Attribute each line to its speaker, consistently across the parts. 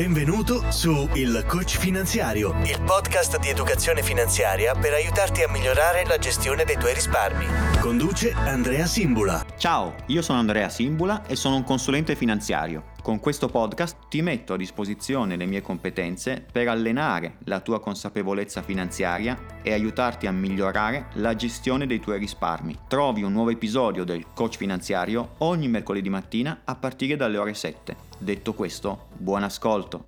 Speaker 1: Benvenuto su Il Coach Finanziario, il podcast di educazione finanziaria per aiutarti a migliorare la gestione dei tuoi risparmi. Conduce Andrea Simbula.
Speaker 2: Ciao, io sono Andrea Simbula e sono un consulente finanziario. Con questo podcast ti metto a disposizione le mie competenze per allenare la tua consapevolezza finanziaria e aiutarti a migliorare la gestione dei tuoi risparmi. Trovi un nuovo episodio del Coach Finanziario ogni mercoledì mattina a partire dalle ore 7. Detto questo, buon ascolto.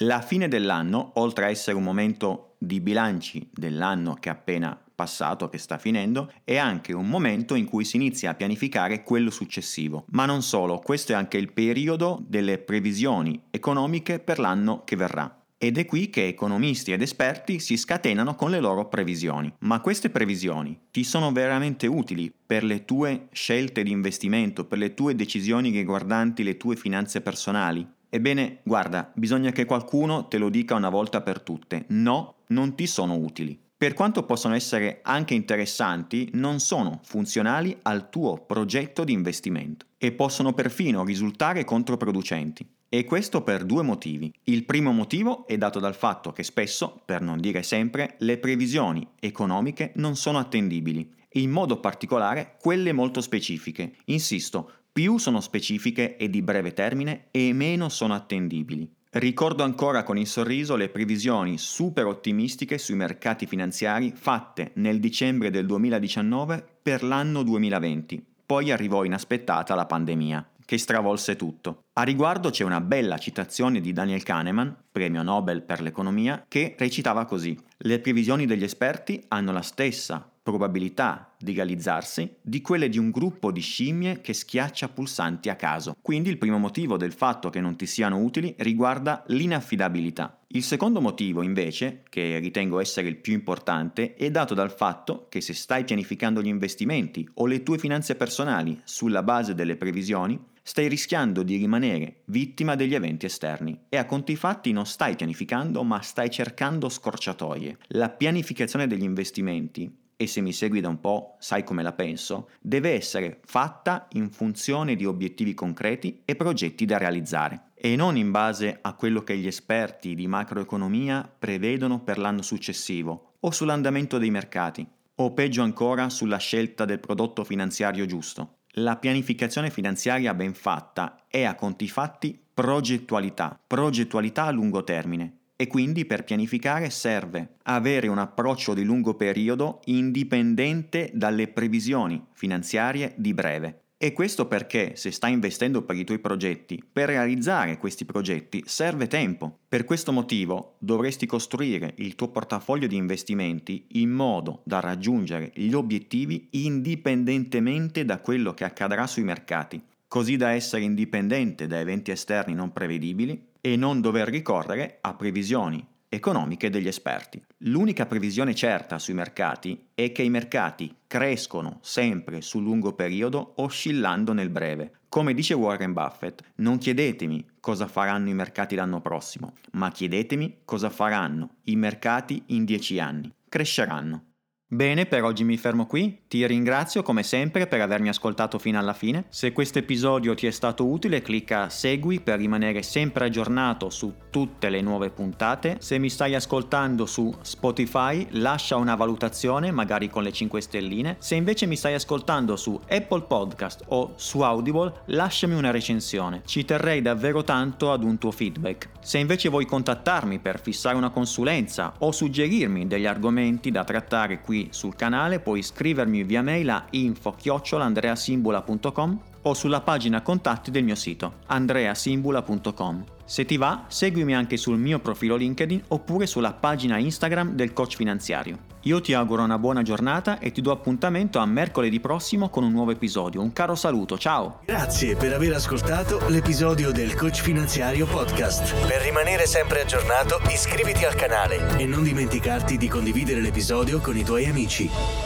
Speaker 2: La fine dell'anno, oltre a essere un momento di bilanci dell'anno che è appena passato, che sta finendo, è anche un momento in cui si inizia a pianificare quello successivo. Ma non solo, questo è anche il periodo delle previsioni economiche per l'anno che verrà. Ed è qui che economisti ed esperti si scatenano con le loro previsioni. Ma queste previsioni ti sono veramente utili per le tue scelte di investimento, per le tue decisioni riguardanti le tue finanze personali? Ebbene, guarda, bisogna che qualcuno te lo dica una volta per tutte. No, non ti sono utili. Per quanto possono essere anche interessanti, non sono funzionali al tuo progetto di investimento e possono perfino risultare controproducenti. E questo per due motivi. Il primo motivo è dato dal fatto che spesso, per non dire sempre, le previsioni economiche non sono attendibili, in modo particolare quelle molto specifiche. Insisto, più sono specifiche e di breve termine e meno sono attendibili. Ricordo ancora con il sorriso le previsioni super ottimistiche sui mercati finanziari fatte nel dicembre del 2019 per l'anno 2020. Poi arrivò inaspettata la pandemia che stravolse tutto. A riguardo c'è una bella citazione di Daniel Kahneman, premio Nobel per l'economia, che recitava così: Le previsioni degli esperti hanno la stessa probabilità di realizzarsi di quelle di un gruppo di scimmie che schiaccia pulsanti a caso. Quindi il primo motivo del fatto che non ti siano utili riguarda l'inaffidabilità. Il secondo motivo, invece, che ritengo essere il più importante, è dato dal fatto che se stai pianificando gli investimenti o le tue finanze personali sulla base delle previsioni, stai rischiando di rimanere vittima degli eventi esterni e a conti fatti non stai pianificando ma stai cercando scorciatoie. La pianificazione degli investimenti e se mi segui da un po' sai come la penso, deve essere fatta in funzione di obiettivi concreti e progetti da realizzare. E non in base a quello che gli esperti di macroeconomia prevedono per l'anno successivo o sull'andamento dei mercati o peggio ancora sulla scelta del prodotto finanziario giusto. La pianificazione finanziaria ben fatta è a conti fatti progettualità, progettualità a lungo termine e quindi per pianificare serve avere un approccio di lungo periodo indipendente dalle previsioni finanziarie di breve. E questo perché se stai investendo per i tuoi progetti, per realizzare questi progetti serve tempo. Per questo motivo dovresti costruire il tuo portafoglio di investimenti in modo da raggiungere gli obiettivi indipendentemente da quello che accadrà sui mercati, così da essere indipendente da eventi esterni non prevedibili e non dover ricorrere a previsioni economiche degli esperti. L'unica previsione certa sui mercati è che i mercati crescono sempre sul lungo periodo oscillando nel breve. Come dice Warren Buffett, non chiedetemi cosa faranno i mercati l'anno prossimo, ma chiedetemi cosa faranno i mercati in dieci anni. Cresceranno. Bene, per oggi mi fermo qui. Ti ringrazio come sempre per avermi ascoltato fino alla fine. Se questo episodio ti è stato utile, clicca segui per rimanere sempre aggiornato su tutte le nuove puntate. Se mi stai ascoltando su Spotify, lascia una valutazione, magari con le 5 stelline. Se invece mi stai ascoltando su Apple Podcast o su Audible, lasciami una recensione. Ci terrei davvero tanto ad un tuo feedback. Se invece vuoi contattarmi per fissare una consulenza o suggerirmi degli argomenti da trattare qui sul canale puoi iscrivermi via mail a info-andreasimbula.com o sulla pagina contatti del mio sito andreasimbula.com. Se ti va, seguimi anche sul mio profilo LinkedIn oppure sulla pagina Instagram del coach finanziario. Io ti auguro una buona giornata e ti do appuntamento a mercoledì prossimo con un nuovo episodio. Un caro saluto, ciao!
Speaker 1: Grazie per aver ascoltato l'episodio del Coach Finanziario Podcast. Per rimanere sempre aggiornato, iscriviti al canale e non dimenticarti di condividere l'episodio con i tuoi amici.